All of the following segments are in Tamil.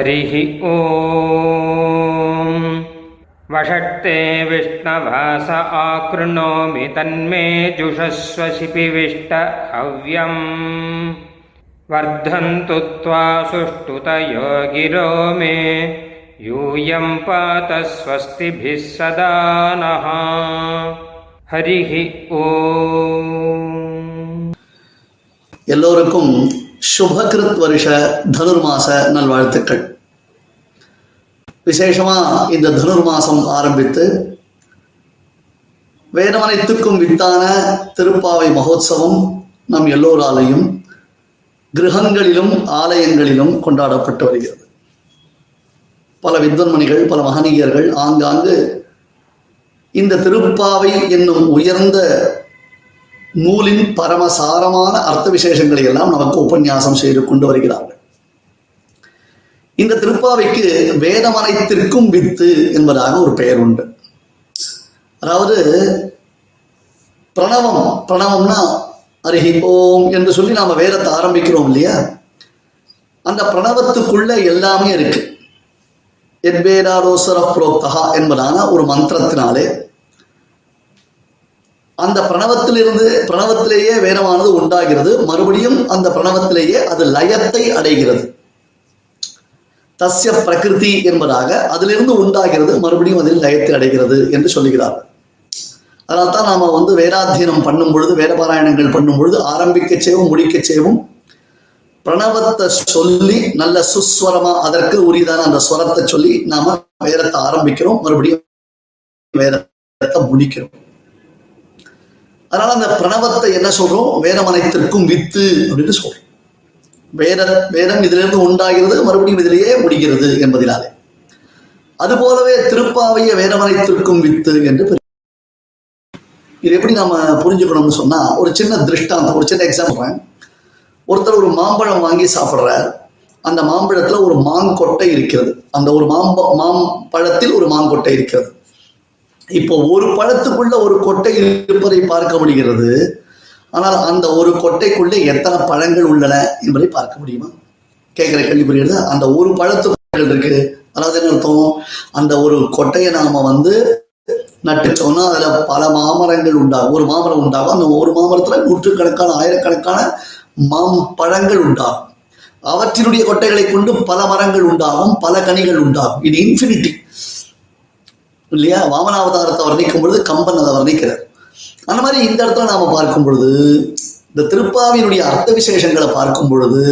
हरिः ॐ वषट्ते विष्णवास आकृणोमि तन्मे जुषस्व शिपिविष्ट हव्यम् वर्धन्तु त्वा सुष्ठुतयो गिरो मे यूयं पात स्वस्तिभिः सदा नः हरिः ॐ எல்லோருக்கும் சுபகிருத் வருஷ தனுர்மாச நல்வாழ்த்துக்கள் விசேஷமா இந்த தனுர்மாசம் ஆரம்பித்து வேதமனைத்துக்கும் வித்தான திருப்பாவை மகோத்சவம் நம் எல்லோராலையும் கிரகங்களிலும் ஆலயங்களிலும் கொண்டாடப்பட்டு வருகிறது. பல வித்வன்மணிகள் பல மகனீயர்கள் ஆங்காங்கு இந்த திருப்பாவை என்னும் உயர்ந்த நூலின் பரமசாரமான அர்த்த விசேஷங்களை எல்லாம் நமக்கு உபன்யாசம் செய்து கொண்டு வருகிறார்கள். இந்த திருப்பாவைக்கு வேதமனைத்திற்கும் வித்து என்பதாக ஒரு பெயர் உண்டு. அதாவது பிரணவம் பிரணவம்னா அருகி ஓம் என்று சொல்லி நாம வேதத்தை ஆரம்பிக்கிறோம் இல்லையா? அந்த பிரணவத்துக்குள்ள எல்லாமே இருக்கு. எத்வேதாரோசர புரோக்தகா என்பதான ஒரு மந்திரத்தினாலே. அந்த பிரணவத்திலிருந்து பிரணவத்திலேயே வேதமானது உண்டாகிறது. மறுபடியும் அந்த பிரணவத்திலேயே அது லயத்தை அடைகிறது. தஸ்ய பிரகிருதி என்பதாக அதிலிருந்து உண்டாகிறது மறுபடியும் அதில் லயத்தை அடைகிறது என்று சொல்லுகிறார் அதனால் தான் நாம வந்து வேதாத்தியனம் பண்ணும் பொழுது வேதபாராயணங்கள் பண்ணும் பொழுது ஆரம்பிக்க செய்வோம் முடிக்க செய்வோம். பிரணவத்தை சொல்லி நல்ல சுஸ்வரமா அதற்கு உரியதான அந்த ஸ்வரத்தை சொல்லி நாம வேதத்தை ஆரம்பிக்கிறோம் மறுபடியும் வேதத்தை முடிக்கிறோம். அதனால அந்த பிரணவத்தை என்ன சொல்றோம்? வேதமனைத்திற்கும் வித்து அப்படின்னு சொல்றோம். வேத வேதம் இதிலிருந்து உண்டாகிறது மறுபடியும் இதிலேயே முடிகிறது என்பதினாலே. அதுபோலவே திருப்பாவைய வேதமனைத்திற்கும் வித்து என்று இது எப்படி நம்ம புரிஞ்சுக்கணும்னு சொன்னா ஒரு சின்ன திருஷ்டாந்தம் ஒரு சின்ன எக்ஸாம்பிள் ஒருத்தர் ஒரு மாம்பழம் வாங்கி சாப்பிட்றார். அந்த மாம்பழத்துல ஒரு மாங்கொட்டை இருக்கிறது. அந்த ஒரு மாம்ப மாம்பழத்தில் ஒரு மாங்கொட்டை இருக்கிறது. இப்போ ஒரு பழத்துக்குள்ள ஒரு கொட்டை இருப்பதை பார்க்க முடிகிறது. ஆனால் அந்த ஒரு கொட்டைக்குள்ளே எத்தனை பழங்கள் உள்ளன என்பதை பார்க்க முடியுமா? கேட்குற கேள்வி புரியுது அந்த ஒரு பழத்துகள் இருக்கு? அதாவது என்ன அர்த்தம்? அந்த ஒரு கொட்டையை நாம வந்து நட்டுச்சோம்னா அதுல பல மாமரங்கள் உண்டாகும் ஒரு மாமரம் உண்டாகும் அந்த ஒரு மாமரத்துல நூற்றுக்கணக்கான ஆயிரக்கணக்கான மாம் பழங்கள் உண்டாகும் அவற்றினுடைய கொட்டைகளை கொண்டு பல மரங்கள் உண்டாகும் பல கனிகள் உண்டாகும். இது இன்ஃபினிட்டி இல்லையா? வாமனாவதாரத்தை வர்ணிக்கும் பொழுது கம்பன் அதை வர்ணிக்கிறார். அந்த மாதிரி இந்த இடத்துல நாம பார்க்கும் பொழுது இந்த திருப்பாவியினுடைய அர்த்த விசேஷங்களை பார்க்கும் பொழுது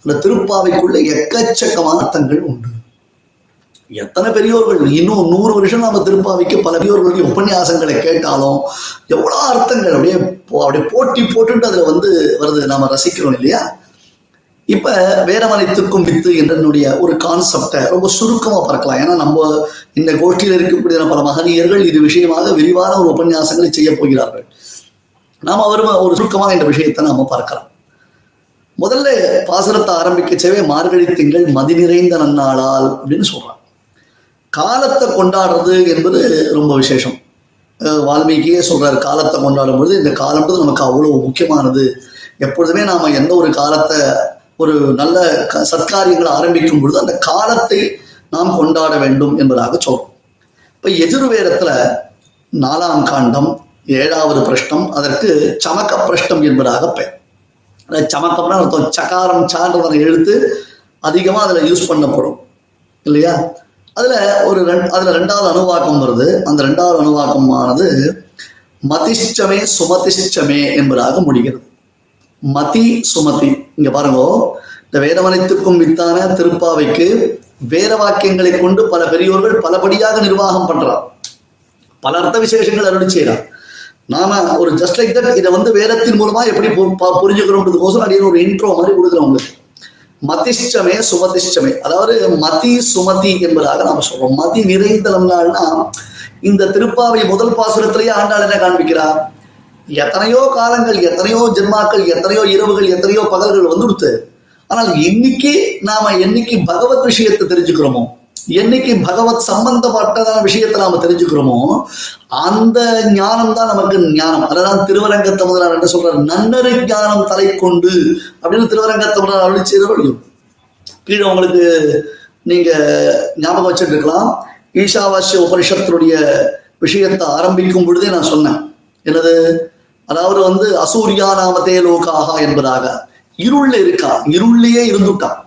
அந்த திருப்பாவைக்குள்ள எக்கச்சக்கமான அர்த்தங்கள் உண்டு. எத்தனை பெரியோர்கள் இன்னும் நூறு வருஷம் நம்ம திருப்பாவைக்கு பல பெரியோர்களுடைய உபன்யாசங்களை கேட்டாலும் எவ்வளோ அர்த்தங்கள் அப்படியே போ- அப்படியே போட்டி போட்டுட்டு அதுல வந்து வருது நாம ரசிக்கிறோம் இல்லையா? இப்ப வேதமனைத்துக்கும் வித்து என்றனுடைய ஒரு கான்செப்டை ரொம்ப சுருக்கமா பார்க்கலாம் ஏன்னா நம்ம இந்த கோஷ்டியில் இருக்கக்கூடிய பல மகனியர்கள் இது விஷயமாக விரிவான ஒரு உபன்யாசங்களை செய்ய போகிறார்கள். நாம் அவர் ஒரு சுருக்கமாக இந்த விஷயத்தை நாம பார்க்கலாம். முதல்ல பாசனத்தை ஆரம்பிக்கச்சவே மார்கழி திங்கள் மதி நிறைந்த நன்னாளால் அப்படின்னு சொல்றான். காலத்தை கொண்டாடுறது என்பது ரொம்ப விசேஷம். வால்மீகியே சொல்றாரு காலத்தை கொண்டாடும் பொழுது இந்த காலம்ன்றது நமக்கு அவ்வளவு முக்கியமானது. எப்பொழுதுமே நாம எந்த ஒரு காலத்தை ஒரு நல்ல க- சத்காரியங்களை ஆரம்பிக்கும் பொழுது அந்த காலத்தை நாம் கொண்டாட வேண்டும் என்பதாக சொல்றோம். இப்ப எதிர்வேரத்துல நாலாம் காண்டம் ஏழாவது பிரஷ்னம் அதற்கு சமக்க பிரஷ்னம் என்பதாக பெயர். அதாவது சமக்கம்னா அர்த்தம் சகாரம் சான்றதனை எழுத்து அதிகமா அதுல யூஸ் பண்ணப்படும். இல்லையா? அதுல ஒரு ரெண் அதுல ரெண்டாவது அணுவாக்கம் வருது. அந்த ரெண்டாவது அணுவாக்கமானது மதிஷ்டமே சுமதிஷ்டமே என்பதாக முடிகிறது. மதி சுமதி. இங்க பாருங்க இந்த வேதமனைத்துக்கும் வித்தான திருப்பாவைக்கு வேத வாக்கியங்களை கொண்டு பல பெரியோர்கள் பலபடியாக நிர்வாகம் பண்றார். பல அர்த்த விசேஷங்கள் அருள் செய்யறார் நாம ஒரு ஜஸ்ட் லைக் தட் இதை வந்து வேதத்தின் மூலமா எப்படி பு- ப- ஒரு இன்ட்ரோ மாதிரி கொடுக்குறோம் உங்களுக்கு. மதிஷ்டமே சுமதிஷ்டமே. அதாவது மதி சுமதி என்பதாக நாம சொல்றோம். மதி நிறைந்த இந்த திருப்பாவை முதல் பாசுரத்திலேயே ஆண்டாள் என்ன காண்பிக்கிறார் எத்தனையோ காலங்கள் எத்தனையோ ஜென்மாக்கள் எத்தனையோ இரவுகள் எத்தனையோ பகல்கள் வந்துடுத்து. ஆனால் என்னைக்கு நாம என்னைக்கு பகவத் விஷயத்தை தெரிஞ்சுக்கிறோமோ என்னைக்கு பகவத் சம்பந்தப்பட்டதான விஷயத்தை நாம தெரிஞ்சுக்கிறோமோ அந்த ஞானம் தான் நமக்கு ஞானம். அததான் திருவரங்கத்தை முதலார் என்று சொல்றாரு? நன்னரு ஞானம் தலை கொண்டு அப்படின்னு திருவரங்கத்தை முதலார் அருளி செய்தவர்கள் கீழே உங்களுக்கு நீங்க ஞாபகம் வச்சுட்டு இருக்கலாம் ஈஷாவாசிய உபனிஷத்தினுடைய விஷயத்தை ஆரம்பிக்கும் பொழுதே நான் சொன்னேன். என்னது? அதாவது வந்து அசூரியா நாமத்தே லோகாக என்பதாக. இருள்ல இருக்கா? இருள்லயே இருந்துட்டான்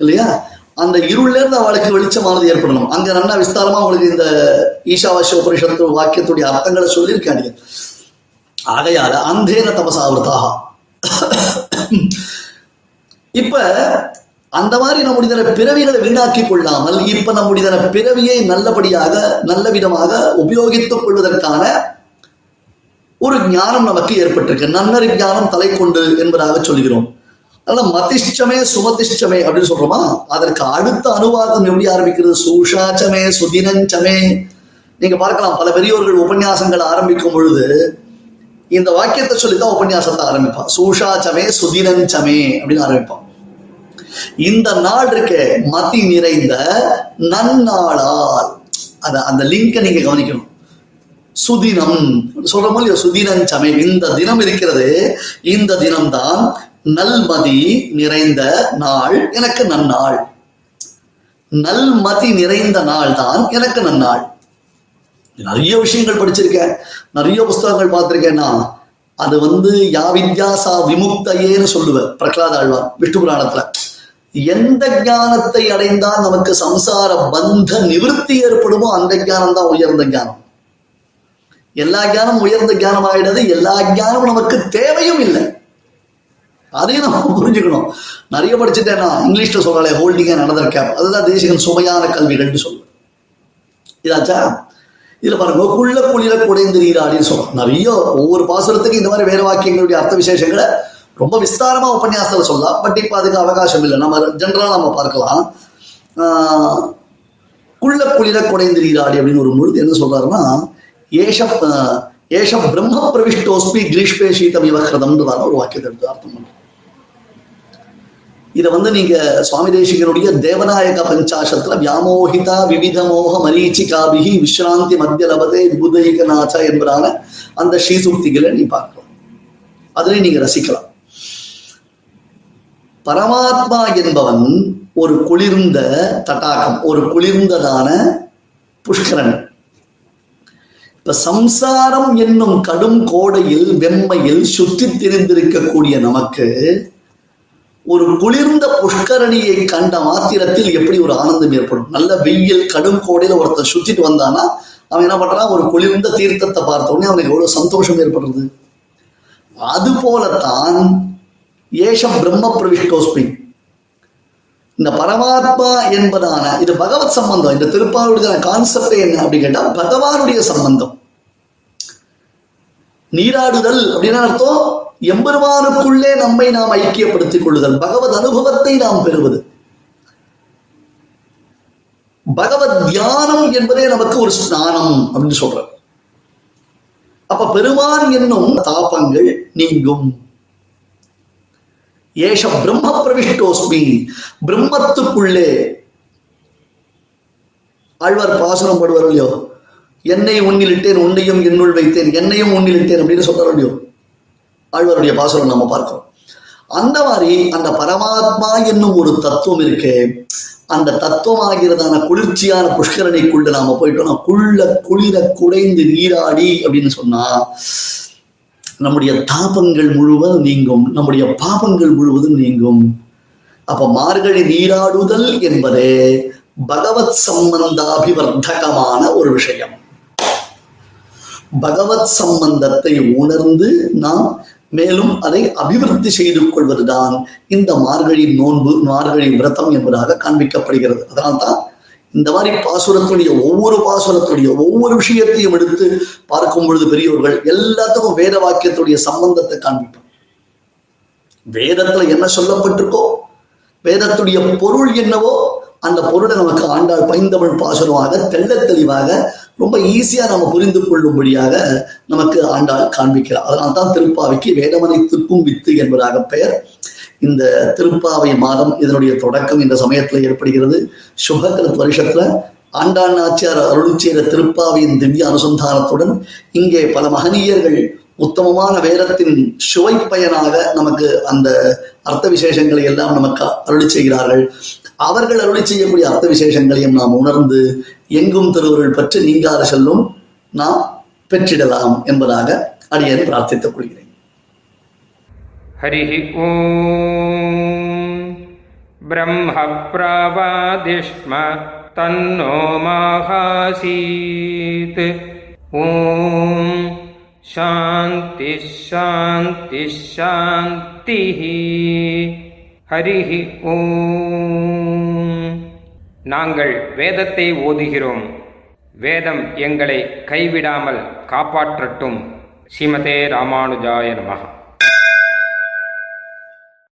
இல்லையா? அந்த இருள்ல இருந்து அவளுக்கு வெளிச்சமானது ஏற்படணும். அங்க நல்லா விஸ்தாரமா உங்களுக்கு இந்த ஈஷாவாசிய உபனிஷத்து வாக்கியத்துடைய அர்த்தங்களை சொல்லியிருக்காங்க. ஆகையால அந்தேன தபசாவிரதாக இப்ப அந்த மாதிரி நம்முடைய பிறவிகளை வீணாக்கி கொள்ளாமல் இப்ப நம்முடைய பிறவியை நல்லபடியாக நல்ல விதமாக உபயோகித்துக் கொள்வதற்கான ஒரு ஞானம் நமக்கு ஏற்பட்டிருக்கு. நன்னறி ஞானம் தலை கொண்டு என்பதாக சொல்கிறோம். அதனால மதிஷ்டமே சுமதிஷ்டமே அப்படின்னு சொல்றோமா? அதற்கு அடுத்த அனுவாதம் எப்படி ஆரம்பிக்கிறது? சூஷாச்சமே சுதினஞ்சமே. நீங்க பார்க்கலாம் பல பெரியோர்கள் உபன்யாசங்கள் ஆரம்பிக்கும் பொழுது இந்த வாக்கியத்தை சொல்லித்தான் உபன்யாசத்தை ஆரம்பிப்பான் சூஷாச்சமே சுதினஞ்சமே அப்படின்னு ஆரம்பிப்பான் இந்த நாள் இருக்க மதி நிறைந்த நன்னாளால் அத அந்த லிங்கை நீங்க கவனிக்கணும். சுதினம். சொல்ற மாதிரி சுதினம் சுதினஞ்சமே இந்த தினம் இருக்கிறது. இந்த தினம்தான் நல்மதி நிறைந்த நாள். எனக்கு நன்னாள். நல்மதி நிறைந்த நாள் தான் எனக்கு நன்னாள். நிறைய விஷயங்கள் படிச்சிருக்கேன். நிறைய புஸ்தகங்கள் பார்த்திருக்கேன்னா அது வந்து யா வித்யாசா விமுக்தையேன்னு சொல்லுவேன். பிரகலாத ஆழ்வார் விஷ்ணு புராணத்துல. எந்த ஞானத்தை அடைந்தால் நமக்கு சம்சார பந்த நிவர்த்தி ஏற்படுமோ அந்த ஞானம் தான் உயர்ந்த ஞானம். எல்லா ஞானம் உயர்ந்த ஞானம் ஆயிடுது எல்லா ஞானமும் நமக்கு தேவையும் இல்லை. அதையும் நம்ம புரிஞ்சுக்கணும். நிறைய படிச்சுட்டேன்னா இங்கிலீஷ்ல சொல்றாளே ஹோல்டிங் நடந்திருக்கேன் கேப் அதுதான் தேசிகன் சுமையான கல்விகள்னு சொல்லுவேன் இதாச்சா? இதுல பாருங்க குள்ள குளிர குடைந்திரீராடின்னு சொல்றோம் நிறைய ஒவ்வொரு பாசுரத்துக்கும் இந்த மாதிரி வேற வாக்கியங்களுடைய அர்த்த விசேஷங்களை ரொம்ப விஸ்தாரமா உபன்யாசத்தில் சொல்லலாம். பட் இப்போ அதுக்கு அவகாசம் இல்லை. நம்ம ஜென்ரலா நம்ம பார்க்கலாம். ஆஹ், குள்ள குளிர குடைந்திரீராடி அப்படின்னு ஒரு முழுது என்ன சொல்றாருன்னா ஏஷ ஏஷ பிரம்ம பிரவிஷ்டோஸ்மி கிரீஷ்பே சீதம் விவகிருதம்ன்றதான ஒரு வாக்கியத்தை எடுத்து அர்த்தம் பண்றோம் இதை வந்து நீங்க சுவாமி தேசிகனுடைய தேவநாயக பஞ்சாசத்துல வியாமோகிதா விவித மோக மரீச்சிகாபிகி விஸ்ராந்தி மத்திய லபதே விபுதைகநாச்ச என்பதான அந்த ஸ்ரீசுக்திகளை நீ பார்க்கலாம். அதிலே நீங்க ரசிக்கலாம். பரமாத்மா என்பவன் ஒரு குளிர்ந்த தட்டாகம் ஒரு குளிர்ந்ததான புஷ்கரன் இப்ப சம்சாரம் என்னும் கடும் கோடையில் வெம்மையில் சுற்றி திரிந்திருக்கக்கூடிய நமக்கு ஒரு குளிர்ந்த புஷ்கரணியை கண்ட மாத்திரத்தில் எப்படி ஒரு ஆனந்தம் ஏற்படும்? நல்ல வெயில் கடும் கோடையில ஒருத்தர் சுத்திட்டு வந்தானா அவன் என்ன பண்றான்? ஒரு குளிர்ந்த தீர்த்தத்தை பார்த்த உடனே அவனுக்கு எவ்வளவு சந்தோஷம் ஏற்படுறது? அது போலத்தான் ஏஷ பிரம்ம பிரவிஷ்டோஸ்மி. இந்த பரமாத்மா என்பதான இது பகவத் சம்பந்தம் இந்த திருப்பாவுடைய கான்செப்ட் என்ன அப்படின்னு கேட்டா பகவானுடைய சம்பந்தம். நீராடுதல் அப்படின்னு அர்த்தம் எம்பெருமானுக்குள்ளே நம்மை நாம் ஐக்கியப்படுத்திக் கொள்ளுதல் பகவத் அனுபவத்தை நாம் பெறுவது. பகவத் தியானம் என்பதே நமக்கு ஒரு ஸ்நானம் அப்படின்னு சொல்ற அப்ப பெருமான் என்னும் தாபங்கள் நீங்கும். ஏஷ பிரம்ம பிரவிஷ்டோஸ்மி பிரம்மத்துக்குள்ளே ஆழ்வார் பாசுரம் படுவார் இல்லையோ? என்னை உன்னிலிட்டேன் உன்னையும் என்னுள் வைத்தேன் என்னையும் உன்னிலிட்டேன் அப்படின்னு சொல்றார் இல்லையோ? ஆழ்வாருடைய பாசுரம் நம்ம பார்க்கிறோம். அந்த மாதிரி அந்த பரமாத்மா என்னும் ஒரு தத்துவம் இருக்கு. அந்த தத்துவம் ஆகிறதான குளிர்ச்சியான புஷ்கரணிக்குள்ள நாம போயிட்டோம்னா குள்ள குளிர குடைந்து நீராடி அப்படின்னு சொன்னா நம்முடைய தாபங்கள் முழுவதும் நீங்கும் நம்முடைய பாபங்கள் முழுவதும் நீங்கும். அப்ப மார்கழி நீராடுதல் என்பதே பகவத் சம்பந்தாபிவர்த்தகமான ஒரு விஷயம். பகவத் சம்பந்தத்தை உணர்ந்து நாம் மேலும் அதை அபிவிருத்தி செய்து கொள்வதுதான் இந்த மார்கழி நோன்பு மார்கழி விரதம் என்பதாக காண்பிக்கப்படுகிறது. அதனால்தான் இந்த மாதிரி பாசுரத்துடைய ஒவ்வொரு பாசுரத்துடைய ஒவ்வொரு விஷயத்தையும் எடுத்து பார்க்கும் பொழுது பெரியவர்கள் எல்லாத்துக்கும் வேத வாக்கியத்துடைய சம்பந்தத்தை காண்பிப்பார் வேதத்துல என்ன சொல்லப்பட்டிருக்கோ வேதத்துடைய பொருள் என்னவோ அந்த பொருளை நமக்கு ஆண்டாள் பைந்தமிழ் பாசுரமாக தெள்ள தெளிவாக ரொம்ப ஈஸியா நம்ம புரிந்து கொள்ளும்படியாக நமக்கு ஆண்டாள் காண்பிக்கிறார். அதனால தான் திருப்பாவைக்கு வேதமனை திருப்பும் வித்து என்பதாக பெயர் இந்த திருப்பாவை மாதம் இதனுடைய தொடக்கம் இந்த சமயத்துல ஏற்படுகிறது. சுபகிருத் வருஷத்துல ஆண்டாள் நாச்சியார் அருள் செய்த திருப்பாவையின் திவ்ய அனுசந்தானத்துடன் இங்கே பல மகனீயர்கள் உத்தமமான வேதத்தின் சுவை பயனாக நமக்கு அந்த அர்த்த விசேஷங்களை எல்லாம் நமக்கு அருளி செய்கிறார்கள். அவர்கள் அருளி செய்யக்கூடிய அர்த்த விசேஷங்களையும் நாம் உணர்ந்து எங்கும் திருவருள் பற்றி நீங்காத செல்லும் நாம் பெற்றிடலாம் என்பதாக அடியேன் பிரார்த்தித்துக் கொள்கிறேன். हरिः ॐ ब्रह्मप्रवादिष्म तन्नो माहासीत् ॐ शान्तिः शान्तिः शान्तिः ஹரிஹ ஓம் நாங்கள் வேதத்தை ஓதுகிறோம் வேதம் எங்களை கைவிடாமல் காப்பாற்றட்டும் ஸ்ரீமதே ராமானுஜாய நமः